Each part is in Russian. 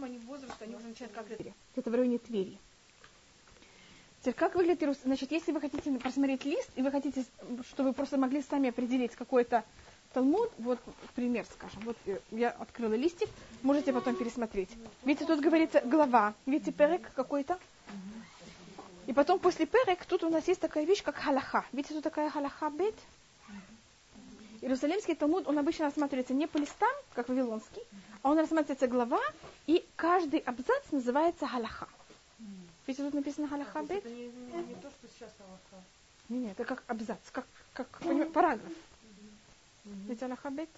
поэтому они в возрасте, они уже начинают как Твери. Это в районе Твери. Теперь, как выглядит Иерусалим? Значит, если вы хотите посмотреть лист, и вы хотите, чтобы вы просто могли сами определить какой-то Талмуд, вот пример, скажем, вот я открыла листик, можете потом пересмотреть. Видите, тут говорится глава, видите, перек какой-то. И потом после перек тут у нас есть такая вещь, как халаха. Видите, тут такая халаха бет? Иерусалимский Талмуд, он обычно рассматривается не по листам, как вавилонский, он рассматривается глава, и каждый абзац называется халаха. Видите, тут написано халаха бет? Это не, не, не то, что сейчас халаха. Нет, нет, это как абзац, как, как параграф. Ведь аллаха бет.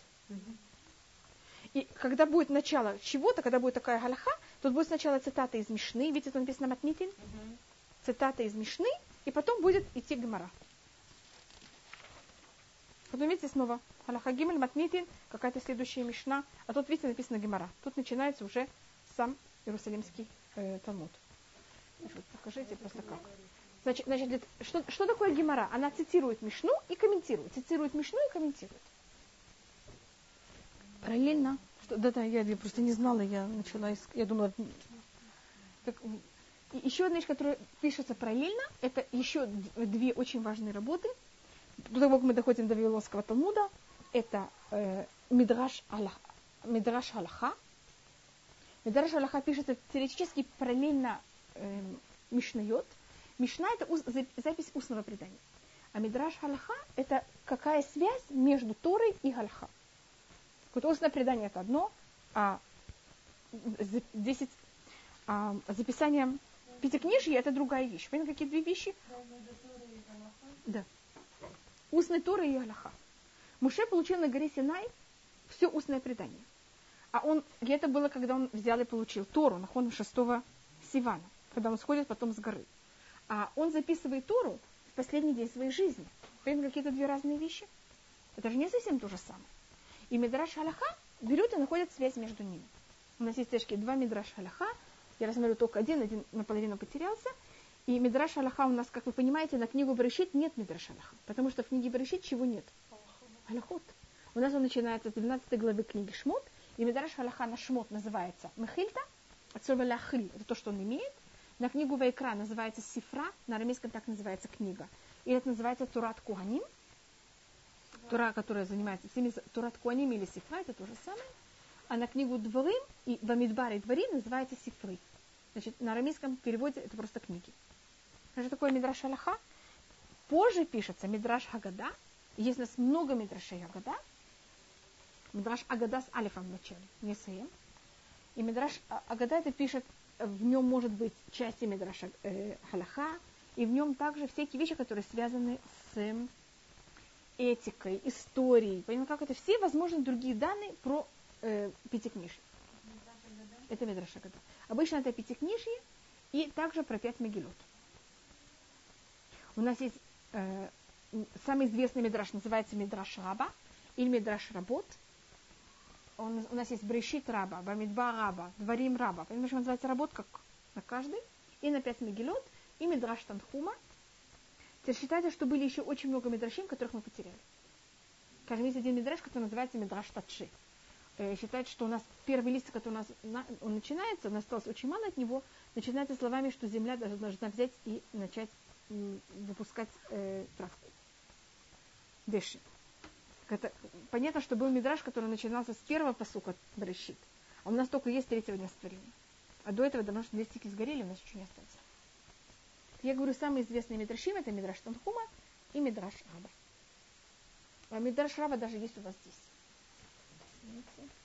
И когда будет начало чего-то, когда будет такая галаха, тут будет сначала цитата из Мишны, видите, тут написано Матнитин, цитата из Мишны, и потом будет идти Гмара. Потом видите снова Гимель, Матнитин, какая-то следующая Мишна, а тут видите написано Гемара. Тут начинается уже сам Иерусалимский э, Талмуд. Вот, покажите просто как. Значит, значит что, что такое Гемара? Она цитирует Мишну и комментирует. Цитирует Мишну и комментирует. Параллельно. Что, да, да, я, я просто не знала, я начала, я думала, так, еще одна вещь, которая пишется параллельно, это еще две очень важные работы. До того, как мы доходим до Вавилонского Талмуда, это э, Мидраш, Аллах, Мидраш Аллаха. Мидраш Аллаха пишется теоретически параллельно э, Мишнайот. Мишна – это уз, запись устного предания. А Мидраш Аллаха – это какая связь между Торой и Галха. Вот устное предание это одно, а 10 а записание пятикнижья это другая вещь. Понимаете, какие две вещи? Да. Устная Тора и Аллаха. Муше получил на горе Синай все устное предание. А он, и это было, когда он взял и получил Тору на ходу шестого Сивана, когда он сходит потом с горы. А он записывает Тору в последний день своей жизни. Понимаете, какие-то две разные вещи? Это же не совсем то же самое. И Мидраш Аллаха берет и находит связь между ними. У нас есть точки два Мидраш Аллаха. Я рассмотрю только один, один наполовину потерялся. И Мидраш Аллаха у нас, как вы понимаете, на книгу Барышит нет Мидраш Аллаха. Потому что в книге Барышит чего нет? Аллахот. У нас он начинается с 12 главы книги Шмот. И Мидраш Аллаха на Шмот называется Мехильта. Отсюда ляхиль, это то, что он имеет. На книгу Вайкра называется Сифра, на арамейском так называется книга. И это называется Турат Куаним. Тура, которая занимается всеми, Турат Куаним или Сифра, это то же самое. А на книгу Дворым и Вамидбар и Двори называется Сифры. Значит, на арамейском переводе это просто книги. Что такое Мидраш Аллаха? Позже пишется Мидраш Хагада. Есть у нас много Мидрашей Агада. Мидраш Агада с Алифом в начале, не Саем. И Мидраш Агада это пишет, в нем может быть части Мидраша э, Халаха, и в нем также всякие вещи, которые связаны с этикой, историей. Понимаете, как это все возможные другие данные про э, пятикнижие. Это Медраша Гада. Обычно это пятикнижие и также про пять Мегилот. У нас есть э, самый известный Медраш, называется Медраш Раба или Медраш Работ. Он, у нас есть Брешит Раба, Бамидба Раба, Дворим Раба. Понимаешь, что называется работ как на каждый. И на пять Мегилот, и Медраш Танхума, Теперь считается, что были еще очень много мидрашим, которых мы потеряли. Скажем, есть один мидраш, который называется мидраш Татши. Э, считается, что у нас первый лист, который у нас на, он начинается, у нас осталось очень мало от него, начинается словами, что земля должна, должна взять и начать выпускать э, травку. Деши. Это, понятно, что был мидраш, который начинался с первого посука Брешит. А у нас только есть третьего дня створения. А до этого давно что две стики сгорели, у нас ничего не осталось. Я говорю, самые известные мидрашим это Мидраш Танхума и Мидраш Раба. А Мидраш Раба даже есть у вас здесь.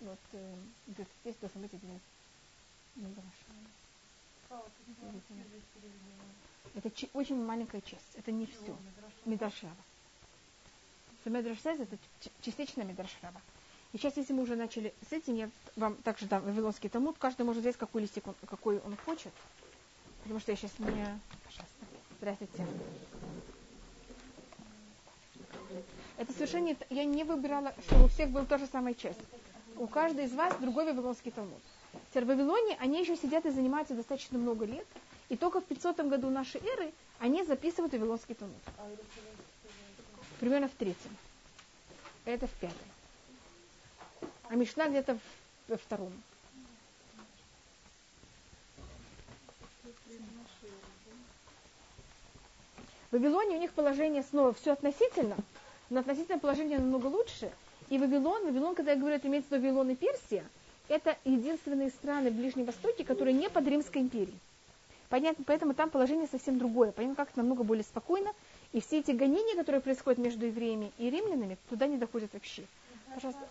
Вот э, здесь должен быть один Мидраш Раба. Это очень маленькая часть, это не все. Мидраш Сейз это частично Мидраш Раба. И сейчас, если мы уже начали с этим, я вам также дам Вавилонский Талмуд, каждый может взять какой листик, он, какой он хочет. Потому что я сейчас не... Пожалуйста. Здравствуйте. Это совершенно... Я не выбирала, чтобы у всех была та же самая часть. У каждой из вас другой Вавилонский Талмуд. В Вавилоне они еще сидят и занимаются достаточно много лет. И только в 500 году нашей эры они записывают Вавилонский Талмуд. Примерно в третьем. Это в пятом. А Мишна где-то во втором. В Вавилоне у них положение снова все относительно, но относительное положение намного лучше. И Вавилон, Вавилон, когда я говорю, это имеется в виду Вавилон и Персия, это единственные страны в Ближнем Востоке, которые не под Римской империей. Понятно, поэтому там положение совсем другое. Понятно, как намного более спокойно. И все эти гонения, которые происходят между евреями и римлянами, туда не доходят вообще. Пожалуйста.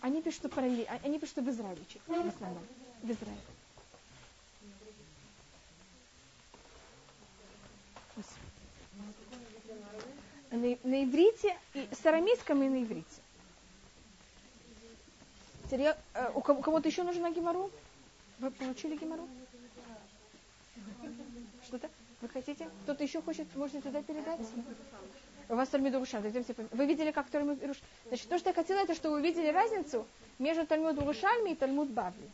Они пишут, что параллель, а, они пишут, что в Израиле, в основном. В Израиле. На, на иврите, и с арамейском и на иврите. Э, у кого-то еще нужна гемору? Вы получили гемору? Что-то? Вы хотите? Кто-то еще хочет, можете туда передать? У вас Тальмид Урушаль. Вы видели, как Тальмид? Значит, то, что я хотела, это, что вы увидели разницу между Тальмуд Урушальми и Тальмуд Бавли.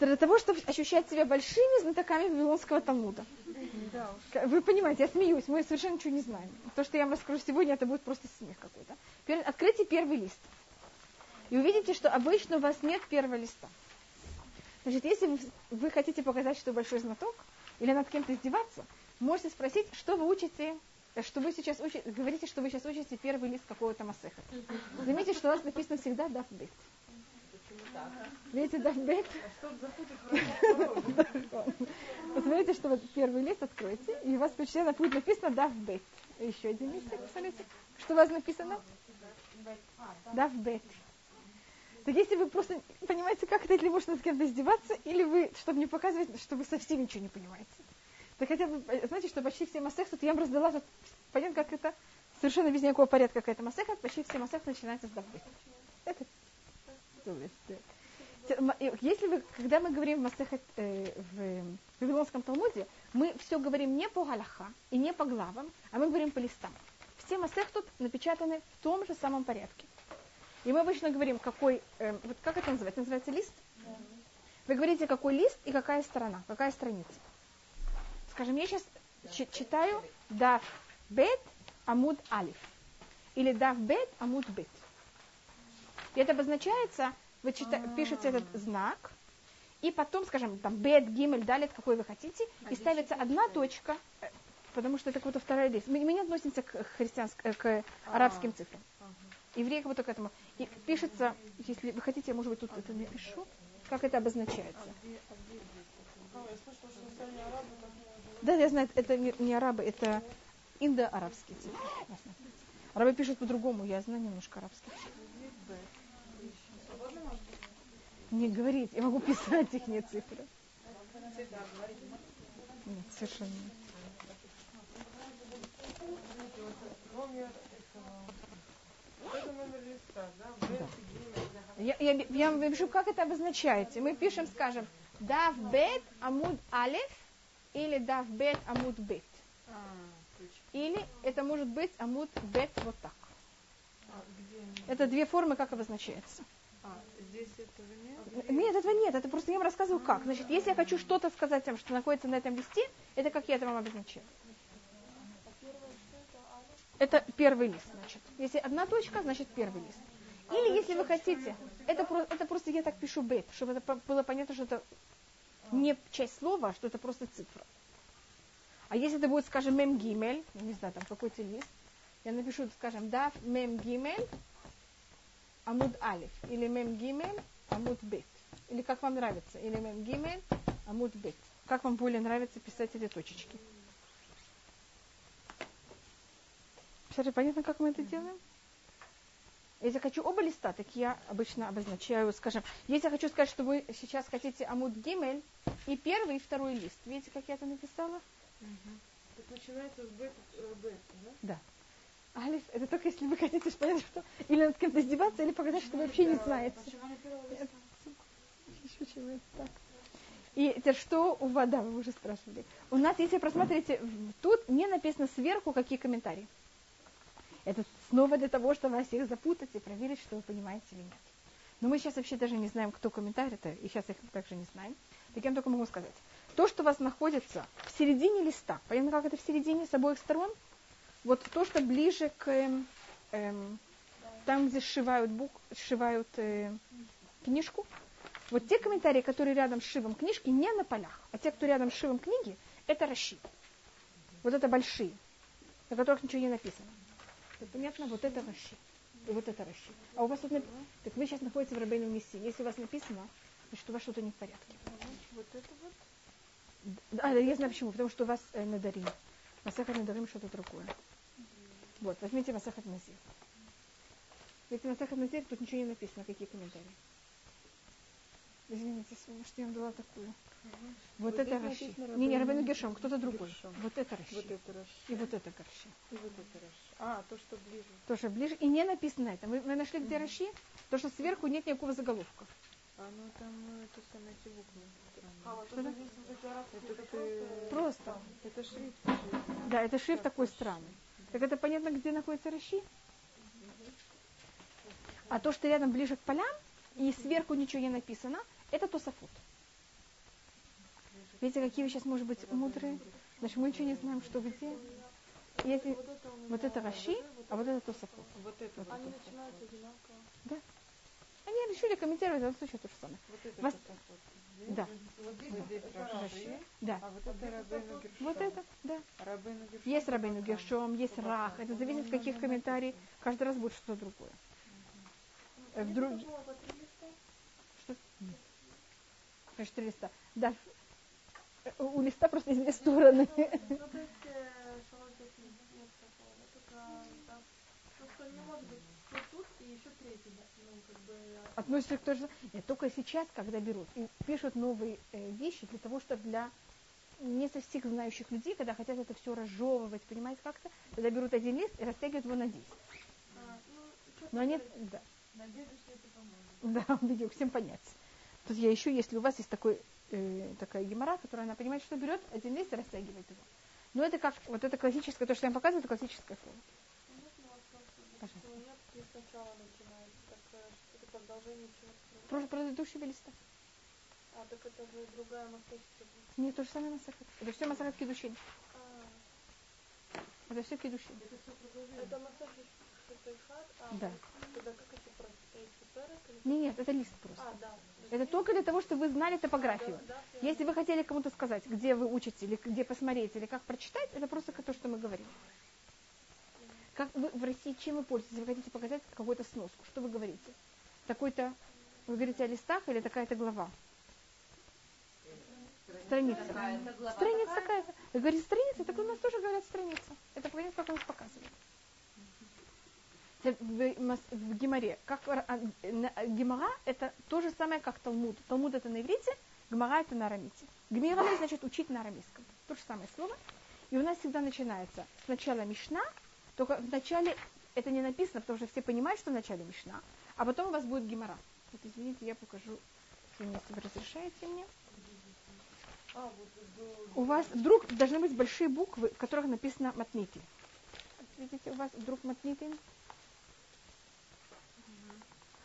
Для того, чтобы ощущать себя большими знатоками Вавилонского Талмуда. Вы понимаете, я смеюсь, мы совершенно ничего не знаем. То, что я вам расскажу сегодня, это будет просто смех какой-то. Откройте первый лист. И увидите, что обычно у вас нет первого листа. Значит, если вы, вы хотите показать, что вы большой знаток, или над кем-то издеваться, можете спросить, что вы учите, э, что вы сейчас учите, говорите, что вы сейчас учите первый лист какого-то масеха. Заметьте, что у вас написано всегда дафбет. Видите, дафбет? Посмотрите, что вот первый лист откройте, и у вас почти будет написано дафбет. Еще один лист, посмотрите. Что у вас написано? Дафбет. Так если вы просто понимаете, как это, или можно с кем-то издеваться, или вы, чтобы не показывать, что вы совсем ничего не понимаете. Так хотя бы, знаете, что почти все масехты, я вам раздала, тут, понятно, как это, совершенно без никакого порядка какая-то масеха, почти все масехты начинаются с давбы. Это если вы, когда мы говорим в, Масехет, э, в Вавилонском Талмуде, мы все говорим не по галаха и не по главам, а мы говорим по листам. Все масех тут напечатаны в том же самом порядке. И мы обычно говорим, какой, э, вот как это называется? называется лист? Да. Вы говорите, какой лист и какая сторона, какая страница. Скажем, я сейчас читаю Дав Бет Амуд Алиф. Или Дав Бет Амуд Бет. И это обозначается, вы чита- а. пишете этот знак, и потом, скажем, там Бет, Гимель, Далит, какой вы хотите, и ставится одна точка, э, потому что это какой-то второй лист. Мы, мы не относимся к, христианским, к а. арабским цифрам. Евреи как будто к этому. И пишется, если вы хотите, я, может быть, тут это напишу, как это обозначается. Да, я знаю, это не, арабы, это индоарабские цифры. Арабы пишут по-другому, я знаю немножко арабский. Не говорить, я могу писать их не цифры. Нет, совершенно нет. Я, я, я вам пишу, как это обозначаете. Мы пишем, скажем, дав бет амуд алиф или дав бет амуд бет. А, или это может быть амуд бет вот так. А, это две формы, как обозначается. А, здесь этого нет? Нет, этого нет. Это просто я вам рассказываю, как. Значит, если я хочу что-то сказать вам, что находится на этом листе, это как я это вам обозначаю. Это первый лист, значит. Если одна точка, значит первый лист. Или если вы хотите, это, это просто я так пишу бет, чтобы это было понятно, что это не часть слова, а что это просто цифра. А если это будет, скажем, мем гимель, не знаю, там какой-то лист, я напишу, скажем, дав мем гимель, амуд алиф, или мем гимель, амуд бет. Или как вам нравится, или мем гимель, амуд бет. Как вам более нравится писать эти точечки? Кстати, понятно, как мы это делаем? Если я хочу оба листа, так я обычно обозначаю, скажем, если я хочу сказать, что вы сейчас хотите амуд гимель, и первый, и второй лист. Видите, как я это написала? Угу. Так начинается с бет, э, да? Да. Алиф, это только если вы хотите понять, что или над кем-то издеваться, или показать, что вы вообще не знаете. так. И это что у вода, вы уже спрашивали. У нас, если просмотрите, тут не написано сверху, какие комментарии. Это снова для того, чтобы вас всех запутать и проверить, что вы понимаете или нет. Но мы сейчас вообще даже не знаем, кто комментарий это, и сейчас их также не знаем. Так я только могу сказать. То, что у вас находится в середине листа, понятно, как это в середине с обоих сторон? Вот то, что ближе к эм, эм там, где сшивают, бук, сшивают э, книжку, Вот те комментарии, которые рядом с шивом книжки, не на полях, а те, кто рядом с шивом книги, это расщи. Вот это большие, на которых ничего не написано. Это понятно? Вот это расщи. И вот это расщи. А у вас тут написано... Так вы сейчас находитесь в Рабейну Месси. Если у вас написано, значит, у вас что-то не в порядке. Вот это вот. Да, я знаю почему. Потому что у вас э, надарим. Масахат надарим что-то другое. Вот, возьмите Масахат Назир. Ведь Масахат Назир тут ничего не написано, какие комментарии. Извините, что я вам дала такую. Вот, Вот это Раши. Не, не, Рабейну Гершом, кто-то другой. Гершом. Вот это Раши. Вот это расщи. И вот это Раши. И вот это расщи. А, то, что ближе. Тоже ближе. И не написано это. Вы, вы нашли, где Раши? То, что сверху нет никакого заголовка. А ну там э, это самое эти буквы. А вот Что это да? здесь Это это просто... Просто. Это шрифт. Да, это шрифт такой странный. Так это понятно, где находится Раши? А то, что рядом ближе к полям, и сверху ничего не написано, это Тософот. Видите, какие вы сейчас, может быть, мудрые? Значит, мы ничего не знаем, что где. Если... Вот это Вот это Раши, а вот это Тософот. Вот это. вот Они это. начинаются одинаково. Они решили комментировать, в этом случае то же самое. Вот это Вас-. Да, Вот здесь Раши. да. А вот это Рабейну Гершом. Вот это, да. Рабейну Гершом. Есть Рабейну Гершом, есть Рах. Это зависит от каких комментариев. Каждый раз будет что-то другое. Э, В друг... Было по три листа. Что? Три листа. Да. У листа просто есть две стороны. Ну, есть, э, третий, да, ну, бы... Относится к той же... Нет, только сейчас, когда берут и пишут новые э, вещи для того, чтобы для не со всех знающих людей, когда хотят это все разжевывать, понимаете, как-то, тогда берут один лист и растягивают его на 10. А, ну, Но они... Да. Надеюсь, что это поможет. Да, видео, всем понять. Тут я еще, если у вас есть такой, э, такая гемора, которая она понимает, что берет один лист и растягивает его. Но это как, вот это классическое, то, что я вам показываю, это классическая форма. Пожалуйста. Это. Просто предыдущего листа. А, так это же другая масочка. Нет, то же самое масахат. Это все масахат кедушин. А, Это все кедушин. это массаж Шифайхат? А, Да. Не, нет, это лист просто. А, да. Это только для того, чтобы вы знали топографию. Да, да, Если вы хотели кому-то сказать, где вы учите, или где посмотреть, или как прочитать, это просто то, что мы говорим. Как вы в России чем вы пользуетесь? Вы хотите показать какую-то сноску. Что вы говорите? Такой-то, вы говорите о листах или такая-то глава? Страница. Страница какая-то. Вы говорите страница, так у нас тоже говорят страница. Это понятно, как у нас показывают. В, Геморе, как ра- а, на- Гемора, это то же самое, как Талмуд. Талмуд это на иврите, Гемора это на арамите. Гемора значит учить на арамейском. То же самое слово. И у нас всегда начинается сначала Мишна, только в начале это не написано, потому что все понимают, что в начале Мишна, а потом у вас будет Гемора. Вот извините, я покажу, если вы разрешаете мне. А, У вас вдруг должны быть большие буквы, в которых написано Матнитин. Видите, у вас вдруг Матнитин?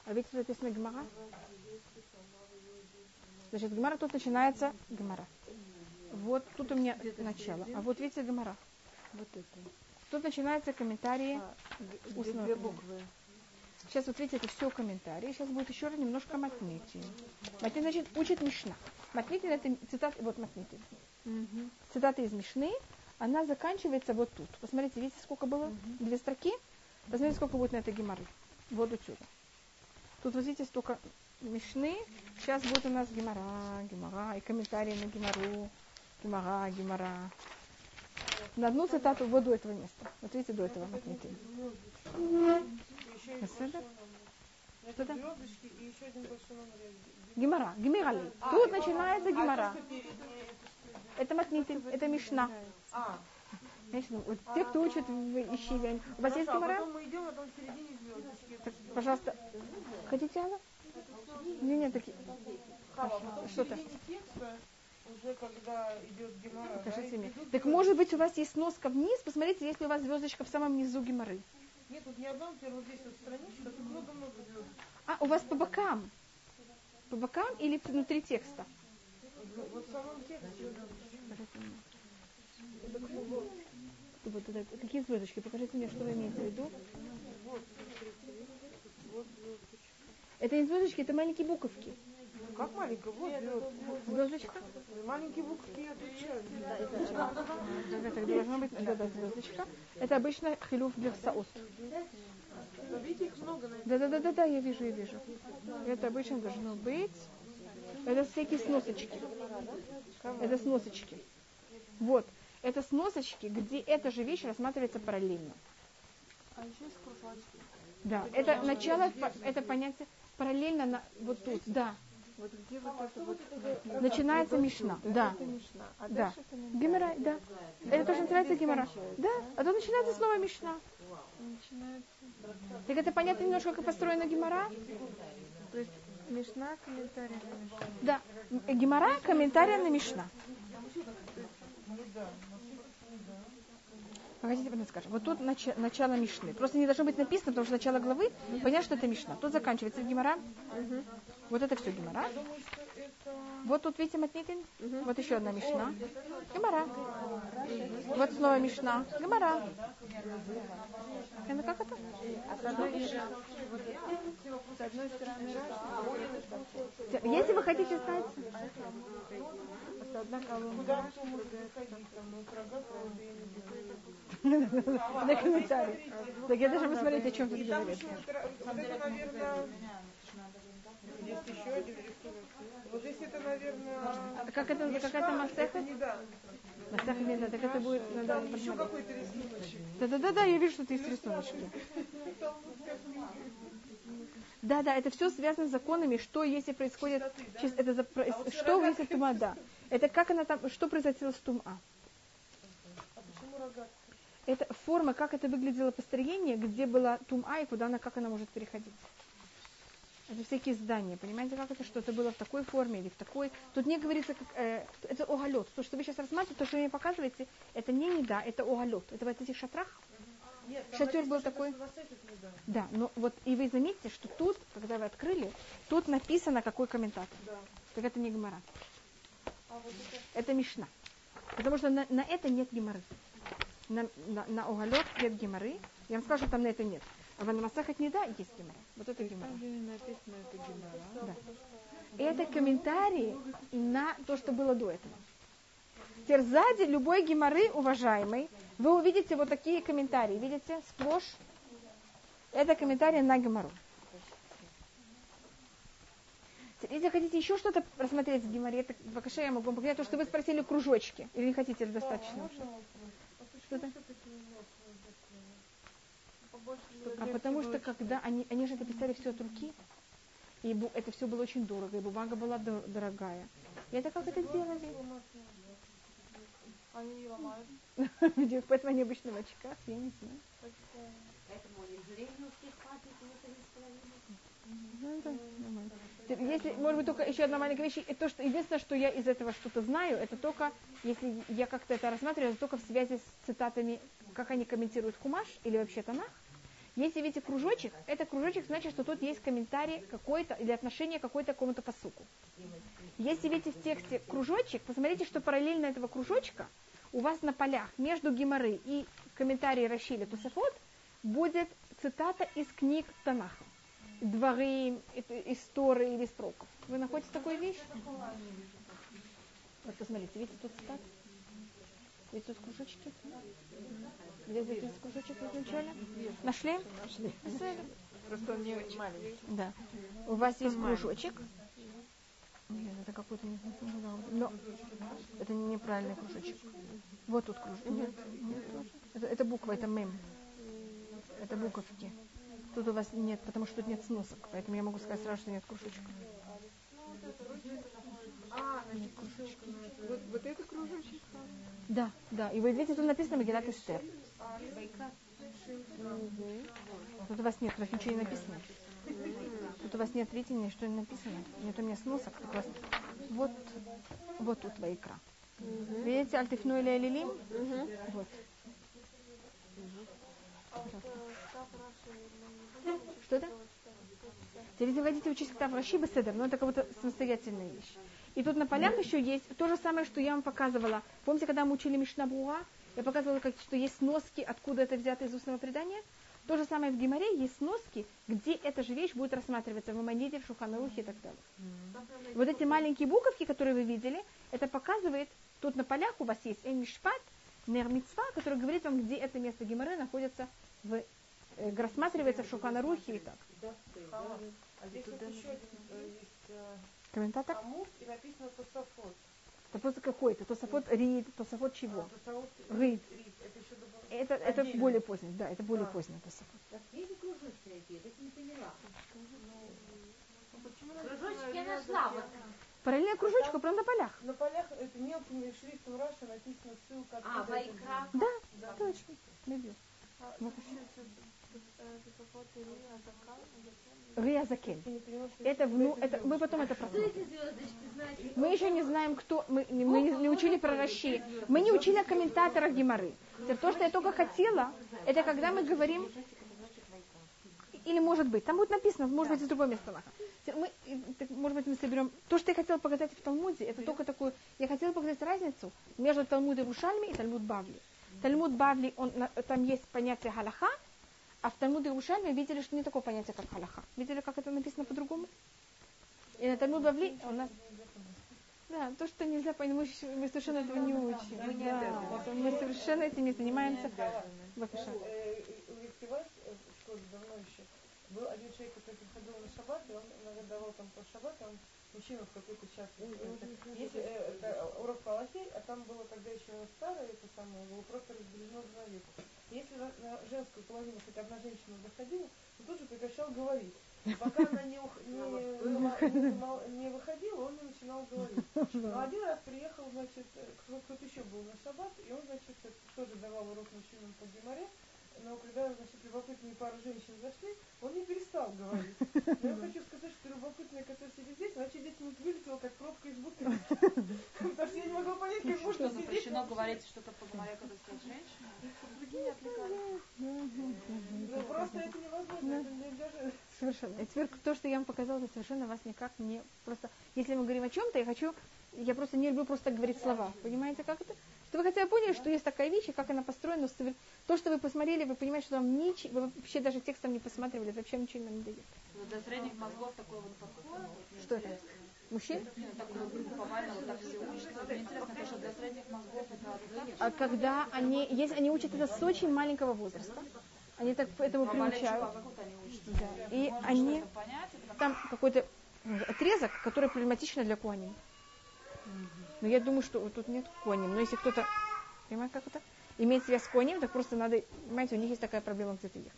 А видите, тут написано Гмара? Значит, Гмара тут начинается Гмара. Вот тут у меня начало. А вот видите Гмара. Вот это. Тут начинаются комментарии. А, устного две буквы. Сейчас вот видите, это все комментарии. Сейчас будет еще раз немножко Матнитин. Матнитин, значит, учит Мишна. Матнитин это цитата, вот Матнитин. цитата из Мишны, она заканчивается вот тут. Посмотрите, видите, сколько было? Две строки. Посмотрите, сколько будет на этой геморы. Вот отсюда. Тут, вот видите, столько Мишны. Сейчас будет у нас гемора, гемора, и комментарии на гемору. Гемора, гемора. На одну цитату вот до этого места. Вот видите, до этого матнити. Еще и Посмотри. большой номер. Что там? Гемора, гемерали. А, Тут начинается а гемора. это что? Это Мишна. Знаете, ну, вот те, кто учат в Ищиве, у вас есть хорошо, а гемора? потом мы идем, а там в середине звездочки. Так, пожалуйста, хотите она? Не, нет, такие. В Что-то. уже когда идет гемора, Покажите да, мне. идут Так может быть у вас есть сноска вниз, посмотрите, если у вас звездочка в самом низу геморы. Нет, тут не одна, например, вот здесь вот страничка, тут много-много звездочек. А, у вас по бокам. По бокам или внутри текста? Вот в самом тексте. Вот это, какие звездочки? Покажите мне, что вы имеете в виду. Это не звездочки, это маленькие буковки. Как маленькая? Вот, Звездочка. Маленькие отвечают. Да, Это должна быть да, да, звездочка. Это обычно хилюф герсаот. Видите, их много Да, да, да, да, да, я вижу, я вижу. Это обычно должно быть. Это всякие сносочки. Это сносочки. Вот. Это сносочки, где эта же вещь рассматривается параллельно. А еще есть кружочки. Да, это начало, по- это понятие параллельно на, вот тут, да. Вот где вот это вот? Начинается мишна, да. Это Мишна. А Да. это. Гемора, да. Это тоже называется гемора. Да, а то начинается снова мишна. Начинается. Так это понятно немножко, как построена гемора? То есть Мишна, комментарий на Мишна. Да. Гемора, комментарий на мишна. Погодите, потом скажем. Вот тут нач- начало Мишны. Просто не должно быть написано, потому что начало главы, понятно, что это Мишна. Тут заканчивается Гемора. Вот это все Гемора. Вот тут, видите, Матнитин? Вот еще одна Мишна. Гемора. Вот снова Мишна. Гемора. Это как это? С одной стороны раз, Если вы хотите знать, с одна колонна. На комментарий. Так я даже посмотреть, о чем тут говорит. вот, здесь это, наверное, А Как это, какая-то масеха? не да. Масеха не да, так это будет, надо еще какой-то рисуночек. Да-да-да, я вижу, что ты есть рисуночки. Да, да, это все связано с законами, что если происходит, сейчас это за- про- что если тума, да. Это как она там, что произошло с тума. Это форма, как это выглядело построение, где была тума и куда она, как она может переходить. Это всякие здания, понимаете, как это, что это было в такой форме или в такой. Тут не говорится, как, э, это оголет. То, что вы сейчас рассматриваете, то, что вы мне показываете, это не неда, это оголет. Это в этих шатрах. Нет, Шатер был такой. Да, но вот и вы заметите, что тут, когда вы открыли, тут написано, какой комментатор. Да. Так это не гемора. А вот это Это Мишна. Потому что на, на это нет геморы. На, на, на оголет нет геморы. Я вам скажу, там на это нет. А в Анамасахат не да, есть гемора. Вот это гемора. Это. Да. Это комментарии на то, что было до этого. Теперь сзади любой геморы, уважаемый, вы увидите вот такие комментарии. Видите, сплошь. Это комментарии на гемору. Если хотите еще что-то рассмотреть в геморе, это я могу вам показать, то, что вы спросили кружочки. Или не хотите, достаточно? можно А такие? Побольше А потому что когда они, они же это писали все от руки, и бу- это все было очень дорого, и бумага была дор- дорогая. И это как это делали? Они не ломают. Поэтому они обычно в очках, я не знаю. Поэтому они железно у всех хватит, и это не. Ну, это нормально. Если, может быть, только еще одна маленькая вещь. И то, что, единственное, что я из этого что-то знаю, это только, если я как-то это рассматриваю, это только в связи с цитатами, как они комментируют Хумаш или вообще Танах. Если видите кружочек, это кружочек значит, что тут есть комментарий какой-то или отношение какой-то к какому-то посуку. Если видите в тексте кружочек, посмотрите, что параллельно этого кружочка у вас на полях между Гимары и комментарии Рашиля Тусафот будет цитата из книг Танаха. Дворы, истории или строков. Вы находите такую вещь? Вот посмотрите, видите тут цитат? Видите тут кружочки? Где здесь кружочек изначально? Нашли? Нашли. Просто он не маленький. Да. У вас есть кружочек. Нет, это какой-то не знаю, но это неправильный кружочек. Вот тут кружочек. Нет, нет. Это, это буква, это мем. Это буковки. Тут у вас нет, потому что тут нет сносок, поэтому я могу сказать сразу, что нет кружочка. А, значит, кружочек. Вот, вот это кружочек. Да, да. И вы видите, тут написано Магилат Эстер. Тут у вас нет, у вас ничего не написано. Тут у вас нет видения, что не написано. Нет у меня сносок. Так у вас... Вот, вот тут твоя икра. Видите, альтифну или алилим? Вот. Что это? Хотите учить Ктав Раши Беседер, но это как будто самостоятельная вещь. И тут на полях еще есть то же самое, что я вам показывала. Помните, когда мы учили Мишнабуа, я показывала, как, что есть носки, откуда это взято из устного предания? То же самое в Гимаре есть сноски, где эта же вещь будет рассматриваться в Мамадите, в Шуханарухе и так далее. Вот эти маленькие буковки, которые вы видели, это показывает, тут на полях у вас есть Эмишпат, Нермицва, который говорит вам, где это место Гимары находится в рассматривается в Шуханарухе и так. А здесь вот еще один э, есть э, Комментатор? амур и написано Тософот. Тософот какой-то, Тософот Рид, Тософот чего? А, Рид. Это. Это, более поздний, да, это более А. поздний Тософот. Так кружочки? Я не поняла. Почему Кружочки я нашла. Вот. Параллельно кружочку, прям на полях. На полях это мелким шрифтом Раша написано ссылка. А, Вайкра. Да, Да. точно. Люблю. Ну, Риазакен. Я не поняла, что Это, за это, мы потом это Что посмотрим. Мы еще не знаем, кто, мы, мы не, не учили про Раши, мы не учили о комментаторах Геморы. То, что я только хотела, это когда мы говорим, или может быть, там будет написано, может быть, из другого места. Мы, так, может быть, мы соберем. То, что я хотела показать в Талмуде, это только такую, я хотела показать разницу между Талмудом Рушальми и Талмуд Бавли. Талмуд Бавли, он, там есть понятие халаха, а в Талмуде Рушальме видели, что не такое понятие, как халаха. Видели, как это написано по-другому? И на Талмуд Бавли у нас да, то, что нельзя понять, мы, мы совершенно этого не учим. Мы не Да, мы совершенно этим не занимаемся. Бакуша. Э, У еще был один человек, который приходил на шаббат, и он иногда давал там по шаббат, он мужчина в какой-то час. Это- Если э, урок по Аллахе, а там было тогда еще старое, это самое, было просто разделено на век. Если на, на женскую половину хоть одна женщина заходила, то тут же прекращал говорить. Пока она не, ух- не, не выходила, он не начинал говорить. Но один раз приехал, значит, э, кто- кто-то еще был на шаббат, и он, значит, э, тоже давал урок мужчинам по геморе, но когда, значит, любопытные пары женщин зашли, он не перестал говорить. Но я хочу сказать, что любопытные, которые сидят здесь, значит, 10 минут вылетело, как пробка из бутылки. Потому что я не могла понять, как можно Что, сидеть запрещено вообще. говорить что-то по говоря, когда стоят женщины? другие отвлекались. Ну, просто это невозможно, это не даже... Совершенно. И теперь то, что я вам показала, это совершенно вас никак не... Просто, если мы говорим о чем-то, я хочу... Я просто не люблю просто говорить слова. Понимаете, как это? Что вы хотя бы поняли, что есть такая вещь, и как она построена. То, что вы посмотрели, вы понимаете, что вам ничего... Вы вообще даже текстом не посматривали, это вообще ничего нам не дает. Вот Для средних мозгов такой вот подход. Что это? Мужчин? Ну, А когда они... Есть, они учат это с очень маленького возраста. Они так этому приучают. Да. И они... Там какой-то отрезок, который проблематичен для куаним. Но я думаю, что вот тут нет куаним. Но если кто-то, понимаете, как это? Имеет связь с куаним, так просто надо, понимаете, у них есть такая проблема где-то ехать.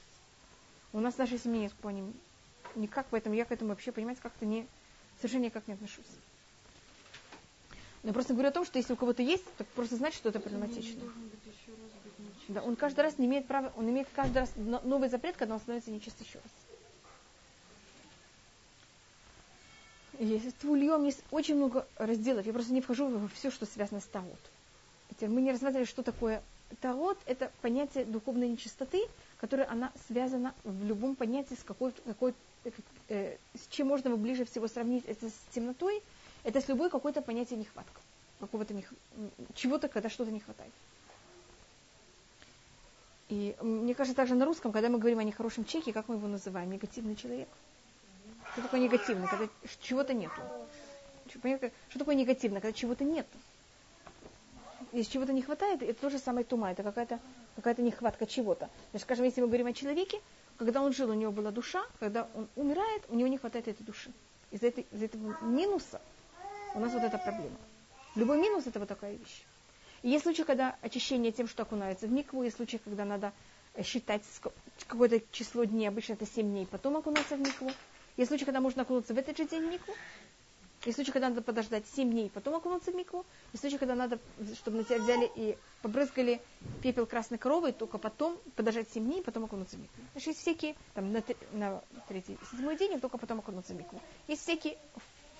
У нас в нашей семье нет куаним. Никак, поэтому я к этому вообще, понимаете, как-то не, совершенно никак не отношусь. Но я просто говорю о том, что если у кого-то есть, так просто знать, что это проблематично. Да, он каждый раз не имеет права, он имеет каждый раз но- новый запрет, когда он становится нечист еще раз. Есть в Ульем есть очень много разделов. Я просто не вхожу во все, что связано с Таот. Мы не рассматривали, что такое Таот. Это понятие духовной нечистоты, которая она связана в любом понятии с какой, какой э, э, с чем можно его ближе всего сравнить. Это с темнотой, это с любой какой-то понятие нехватка. Какого-то нех- чего-то, когда что-то не хватает. И мне кажется, также на русском, когда мы говорим о нехорошем чеке, как мы его называем? Негативный человек. Что такое негативный? Когда чего-то нету. Что такое негативно? Когда чего-то нет. Если чего-то не хватает, это то же самое тума, это какая-то какая нехватка чего-то. Значит, скажем, если мы говорим о человеке, когда он жил, у него была душа, когда он умирает, у него не хватает этой души. Из-за, этого минуса у нас вот эта проблема. Любой минус это вот такая вещь. Есть случаи, когда очищение тем, что окунается в микву, есть случаи, когда надо э, считать какое-то число дней, обычно это 7 дней, потом окунаться в микву. Есть случаи, когда можно окунуться в этот же день в микву. Есть случаи, когда надо подождать 7 дней, потом окунуться в микву. Есть случаи, когда надо, чтобы на тебя взяли и побрызгали пепел красной коровы, только потом подождать 7 дней, потом окунуться в микву. Значит, есть всякие, там, на, на третий, седьмой день, и только потом окунуться в микву. Есть всякие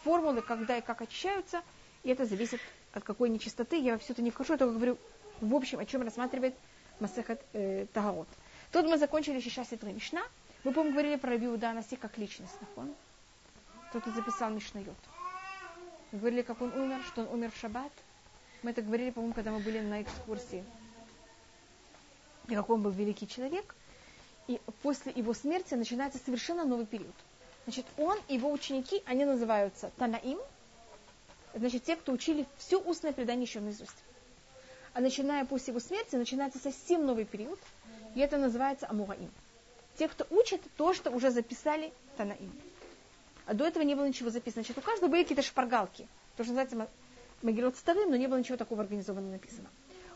формулы, когда и как очищаются, и это зависит от какой нечистоты. Я во все это не вхожу, я только говорю, в общем, о чем рассматривает Масехат э, Тагаот. Тут мы закончили сейчас это Мишна. Мы, по-моему, говорили про Раби Уданаси как личность. нахон? Кто-то записал Мишнайот. Мы говорили, как он умер, что он умер в шаббат. Мы это говорили, по-моему, когда мы были на экскурсии. И какой он был великий человек. и после его смерти начинается совершенно новый период. Значит, он и его ученики, они называются Танаим, значит, те, кто учили все устное предание еще наизусть. А начиная после его смерти, начинается совсем новый период, и это называется Амураим. Те, кто учат то, что уже записали Танаим. А до этого не было ничего записано. Значит, у каждого были какие-то шпаргалки. То, что называется Магилот Старым, но не было ничего такого организованного написано.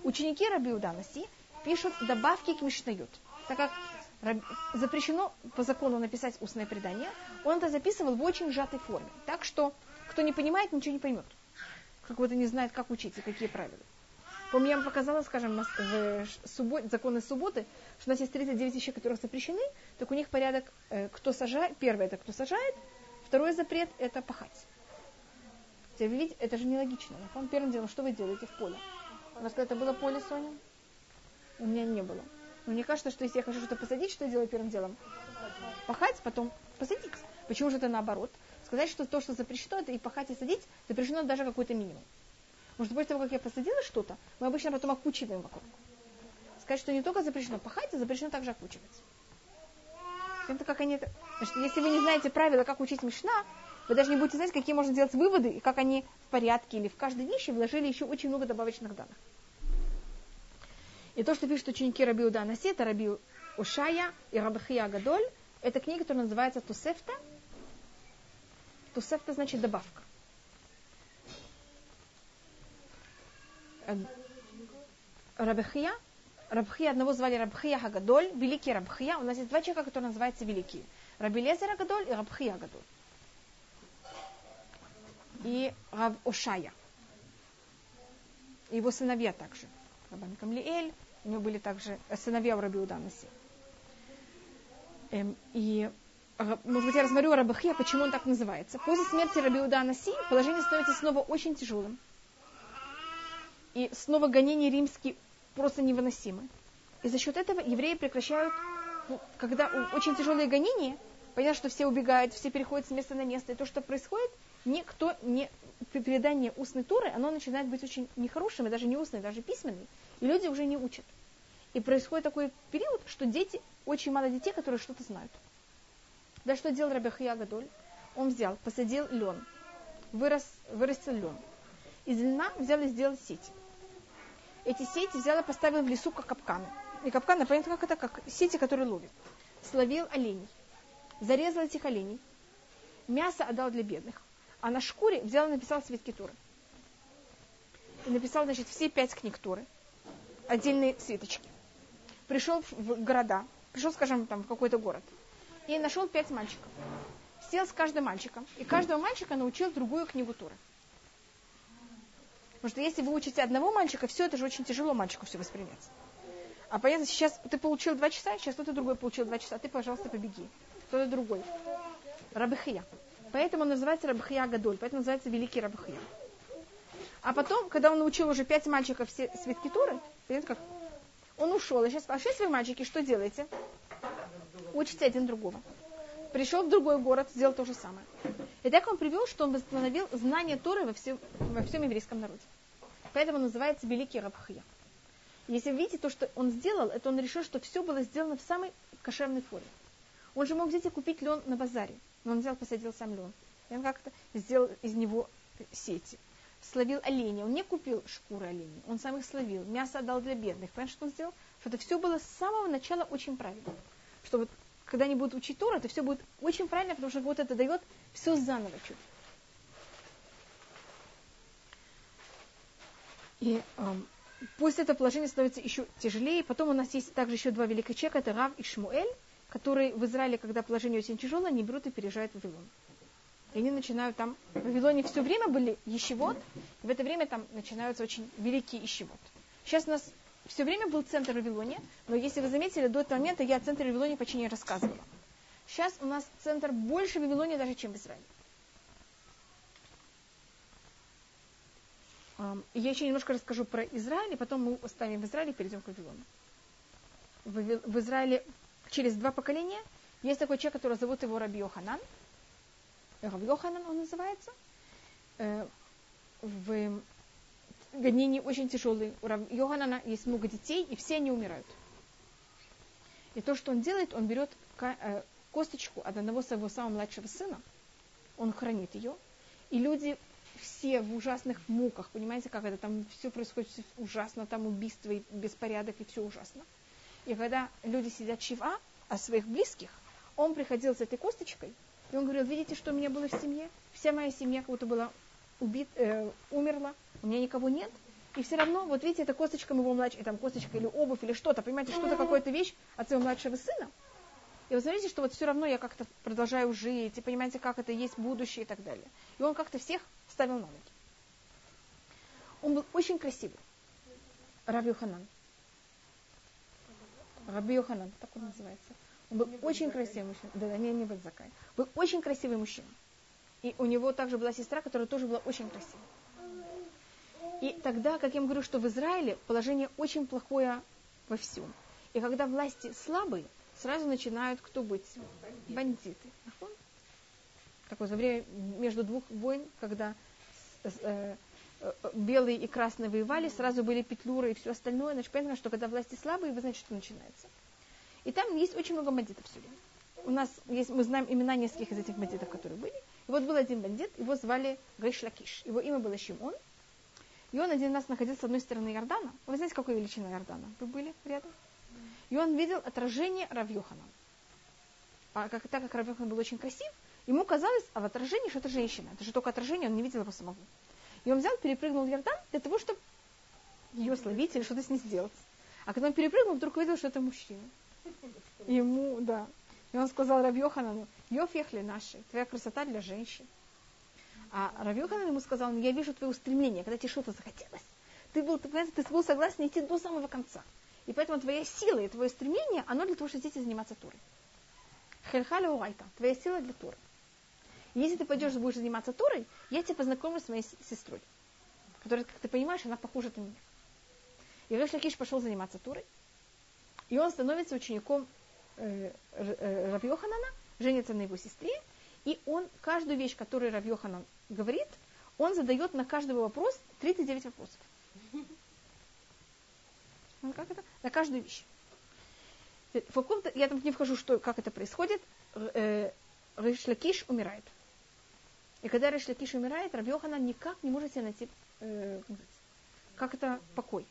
Ученики Раби Уданаси пишут добавки к Мишнают. Так как запрещено по закону написать устное предание, он это записывал в очень сжатой форме. Так что, кто не понимает, ничего не поймет. Как будто не знает, как учиться, какие правила. Помню, я вам показала, скажем, в суббот, законы субботы, что у нас есть 39 вещей, которые запрещены, так у них порядок, э, кто сажает, первое это кто сажает, второй запрет это пахать. Теперь вы видите, это же нелогично. Вам первым делом, что вы делаете в поле? У вас когда-то было поле, Соня? У меня не было. Но мне кажется, что если я хочу что-то посадить, что я делаю первым делом? Пахать, потом посадить. Почему же это наоборот? Сказать, что то, что запрещено, это и пахать, и садить, запрещено даже какой-то минимум. Потому что после того, как я посадила что-то, мы обычно потом окучиваем вокруг. Сказать, что не только запрещено пахать, а запрещено также окучивать. Это как они... Значит, если вы не знаете правила, как учить Мишна, вы даже не будете знать, какие можно делать выводы, и как они в порядке, или в каждой вещи вложили еще очень много добавочных данных. И то, что пишут ученики Раби Уданаси, это Раби Ушая и Рабахия Гадоль, это книга, которая называется Тусефта. Тусефта значит добавка. Э, Рабахия, Рабхия, одного звали Рабхия Хагадоль, великий Рабхия. У нас есть два человека, которые называются великие. Раби Лезер Агадоль и Рабхия Агадоль. И Раб Ошая. Его сыновья также. Рабан Камлиэль, у него были также сыновья у Раби Уданаси. Эм, и может быть, я рассмотрю Рабахия, почему он так называется. После смерти Раби Уданаси положение становится снова очень тяжелым. И снова гонения римские просто невыносимы. И за счет этого евреи прекращают, ну, когда очень тяжелые гонения, понятно, что все убегают, все переходят с места на место, и то, что происходит, никто не передание устной туры, оно начинает быть очень нехорошим, и даже не устной, даже письменной, и люди уже не учат. И происходит такой период, что дети, очень мало детей, которые что-то знают. Да что делал Рабихия Гадоль? Он взял, посадил лен, вырос, вырастил лен. Из льна взял и сделал сеть. Эти сети взял и поставил в лесу как капканы. И капканы, понятно, как это, как сети, которые ловят. Словил оленей. Зарезал этих оленей. Мясо отдал для бедных а на шкуре взял и написал свитки Туры. И написал, значит, все пять книг Туры, отдельные свиточки. Пришел в города, пришел, скажем, там, в какой-то город, и нашел пять мальчиков. Сел с каждым мальчиком, и каждого мальчика научил другую книгу Туры. Потому что если вы учите одного мальчика, все это же очень тяжело мальчику все воспринять. А понятно, сейчас ты получил два часа, сейчас кто-то другой получил два часа, ты, пожалуйста, побеги. Кто-то другой. Рабыхия. Поэтому он называется Рабхия Гадоль, поэтому называется Великий Рабхия. А потом, когда он научил уже пять мальчиков все свитки Туры, как? Он ушел, и сейчас пошли свои мальчики, что делаете? Учите один другого. Пришел в другой город, сделал то же самое. И так он привел, что он восстановил знание Торы во всем, во всем еврейском народе. Поэтому он называется Великий Рабхия. Если вы видите то, что он сделал, это он решил, что все было сделано в самой кошерной форме. Он же мог взять и купить лен на базаре. Но он взял, посадил сам лен. И он как-то сделал из него сети. Словил оленя. Он не купил шкуры оленя. Он сам их словил. Мясо отдал для бедных. Понимаешь, что он сделал? Что это все было с самого начала очень правильно. Что вот когда они будут учить Тору, это все будет очень правильно, потому что вот это дает все заново чуть. И эм, после этого положение становится еще тяжелее. Потом у нас есть также еще два великих человека, это Рав и Шмуэль которые в Израиле, когда положение очень тяжелое, они берут и переезжают в Вавилон. И они начинают там, в Вавилоне все время были ищевод, и в это время там начинаются очень великие ищевод. Сейчас у нас все время был центр Вавилоне, но если вы заметили, до этого момента я о центре Вавилоне почти не рассказывала. Сейчас у нас центр больше в Вавилоне даже, чем в Израиле. Я еще немножко расскажу про Израиль, и потом мы оставим в Израиле и перейдем к Вавилону. В Израиле через два поколения есть такой человек, который зовут его Раби Йоханан. Раби Йоханан он называется. Э, в гонении очень тяжелый. У Раби Йоханана есть много детей, и все они умирают. И то, что он делает, он берет э, косточку от одного своего самого младшего сына, он хранит ее, и люди все в ужасных муках, понимаете, как это там все происходит ужасно, там убийство и беспорядок, и все ужасно. И когда люди сидят шива о своих близких, он приходил с этой косточкой, и он говорил, видите, что у меня было в семье? Вся моя семья как будто была убит, э, умерла, у меня никого нет. И все равно, вот видите, это косточка моего младшего, там косточка или обувь, или что-то, понимаете, что-то, какая-то вещь от своего младшего сына. И вы смотрите, что вот все равно я как-то продолжаю жить, и понимаете, как это есть будущее и так далее. И он как-то всех ставил на ноги. Он был очень красивый. Рав Йоханан. Раби Йоханан, так он называется. Он был очень красивый мужчина. Да, да, не, не Бальзакай. Был очень красивый мужчина. И у него также была сестра, которая тоже была очень красивая. И тогда, как я вам говорю, что в Израиле положение очень плохое во всем. И когда власти слабые, сразу начинают кто быть? Бандиты. Нахон? Так вот, во время между двух войн, когда э, э, белые и красные воевали, сразу были петлюры и все остальное, значит, понятно, что когда власти слабые, вы знаете, что начинается. И там есть очень много бандитов все время. У нас есть, мы знаем имена нескольких из этих бандитов, которые были. И вот был один бандит, его звали Гриш Лакиш. Его имя было Шимон. И он один раз находился с одной стороны Иордана. Вы знаете, какой величина Иордана? Вы были рядом? И он видел отражение Равьохана. А как, так как Равьохан был очень красив, ему казалось, а в отражении, что это женщина. Это же только отражение, он не видел его самого. И он взял, перепрыгнул Иордан для того, чтобы ее словить или что-то с ней сделать. А когда он перепрыгнул, вдруг увидел, что это мужчина. И ему, да. И он сказал Равьоханану, Йоф ехли наши, твоя красота для женщин. А Равьоханан ему сказал, я вижу твое устремление, когда тебе что-то захотелось. Ты был, ты, был согласен идти до самого конца. И поэтому твоя сила и твое стремление, оно для того, чтобы идти заниматься Турой. Хельхаля урайта, твоя сила для Туры. Если ты пойдешь и будешь заниматься Турой, я тебя познакомлю с моей сестрой, которая, как ты понимаешь, она похожа на меня. И Реш Лакиш пошел заниматься Турой, и он становится учеником э, э, Рав Йоханана, женится на его сестре, и он каждую вещь, которую рав Йоханан говорит, он задает на каждый вопрос 39 вопросов. Ну, как это? На каждую вещь. В я там не вхожу, что, как это происходит. Э, Риш Лакиш умирает. И когда Риш Лакиш умирает, Рав Йоханан никак не может себе найти э, как это покой.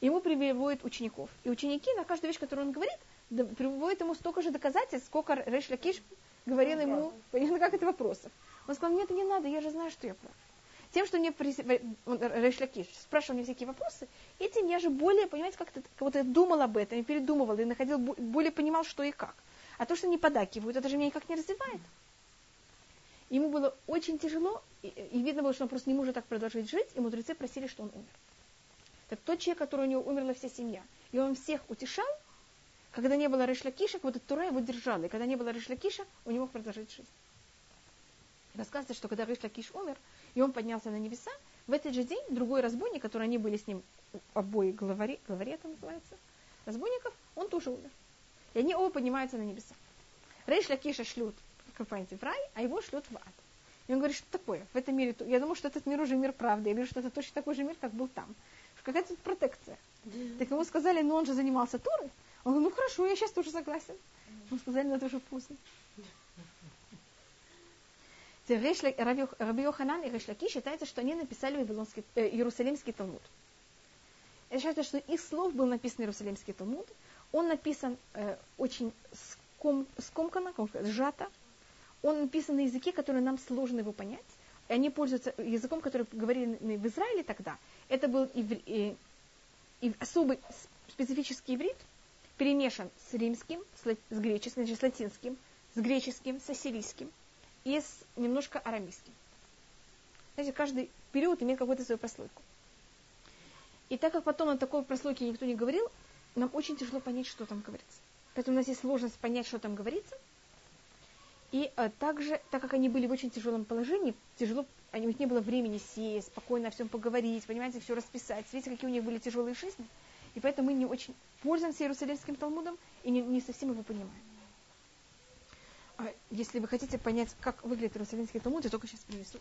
Ему приводят учеников. И ученики на каждую вещь, которую он говорит, приводят ему столько же доказательств, сколько Реш Лакиш говорил ему, понятно, как это вопросов. Он сказал, мне это не надо, я же знаю, что я прав. Тем, что мне Реш Лакиш спрашивал мне всякие вопросы, этим я же более, понимаете, как-то как будто я думал об этом, и передумывал, и находил, бо- более понимал, что и как. А то, что не поддакивают, это же меня никак не развивает. Ему было очень тяжело, и, и видно было, что он просто не может так продолжать жить, и мудрецы просили, что он умер. Так тот человек, который у него умерла вся семья, и он всех утешал, когда не было Решлакиша, вот эта Тура его держала, и когда не было Решлакиша, он не мог продолжать жизнь. Рассказывается, что когда Решлакиш умер, и он поднялся на небеса, в этот же день другой разбойник, который они были с ним обои главари, главари это называется, разбойников, он тоже умер. И они оба поднимаются на небеса. Рейш Лакиша шлют, как вы понимаете, в рай, а его шлют в ад. И он говорит, что такое в этом мире? Я думал, что этот мир уже мир правды. Я вижу, что это точно такой же мир, как был там. Какая тут протекция. Так ему сказали, ну он же занимался Торой. Он говорит, ну хорошо, я сейчас тоже согласен. Ему сказали, ну это Рейш Ла- Раби Йох- Раби Йоханан и Реш Лаки считается, что они написали э, Иерусалимский Талмуд. Это считается, что из слов был написан Иерусалимский Талмуд. Он написан э, очень ском, скомканно, сжато. Он написан на языке, который нам сложно его понять. И они пользуются языком, который говорили в Израиле тогда. Это был иври- э, ив- особый специфический иврит, перемешан с римским, с, греческим, значит, с латинским, с греческим, с ассирийским и с немножко арамейским. Знаете, каждый период имеет какую-то свою прослойку. И так как потом на такой прослойке никто не говорил, нам очень тяжело понять, что там говорится. Поэтому у нас есть сложность понять, что там говорится. И э, также, так как они были в очень тяжелом положении, тяжело, у них не было времени сесть, спокойно о всем поговорить, понимаете, все расписать. Видите, какие у них были тяжелые жизни. И поэтому мы не очень пользуемся Иерусалимским Талмудом и не, не совсем его понимаем. А если вы хотите понять, как выглядит Иерусалимский Талмуд, я только сейчас принесу.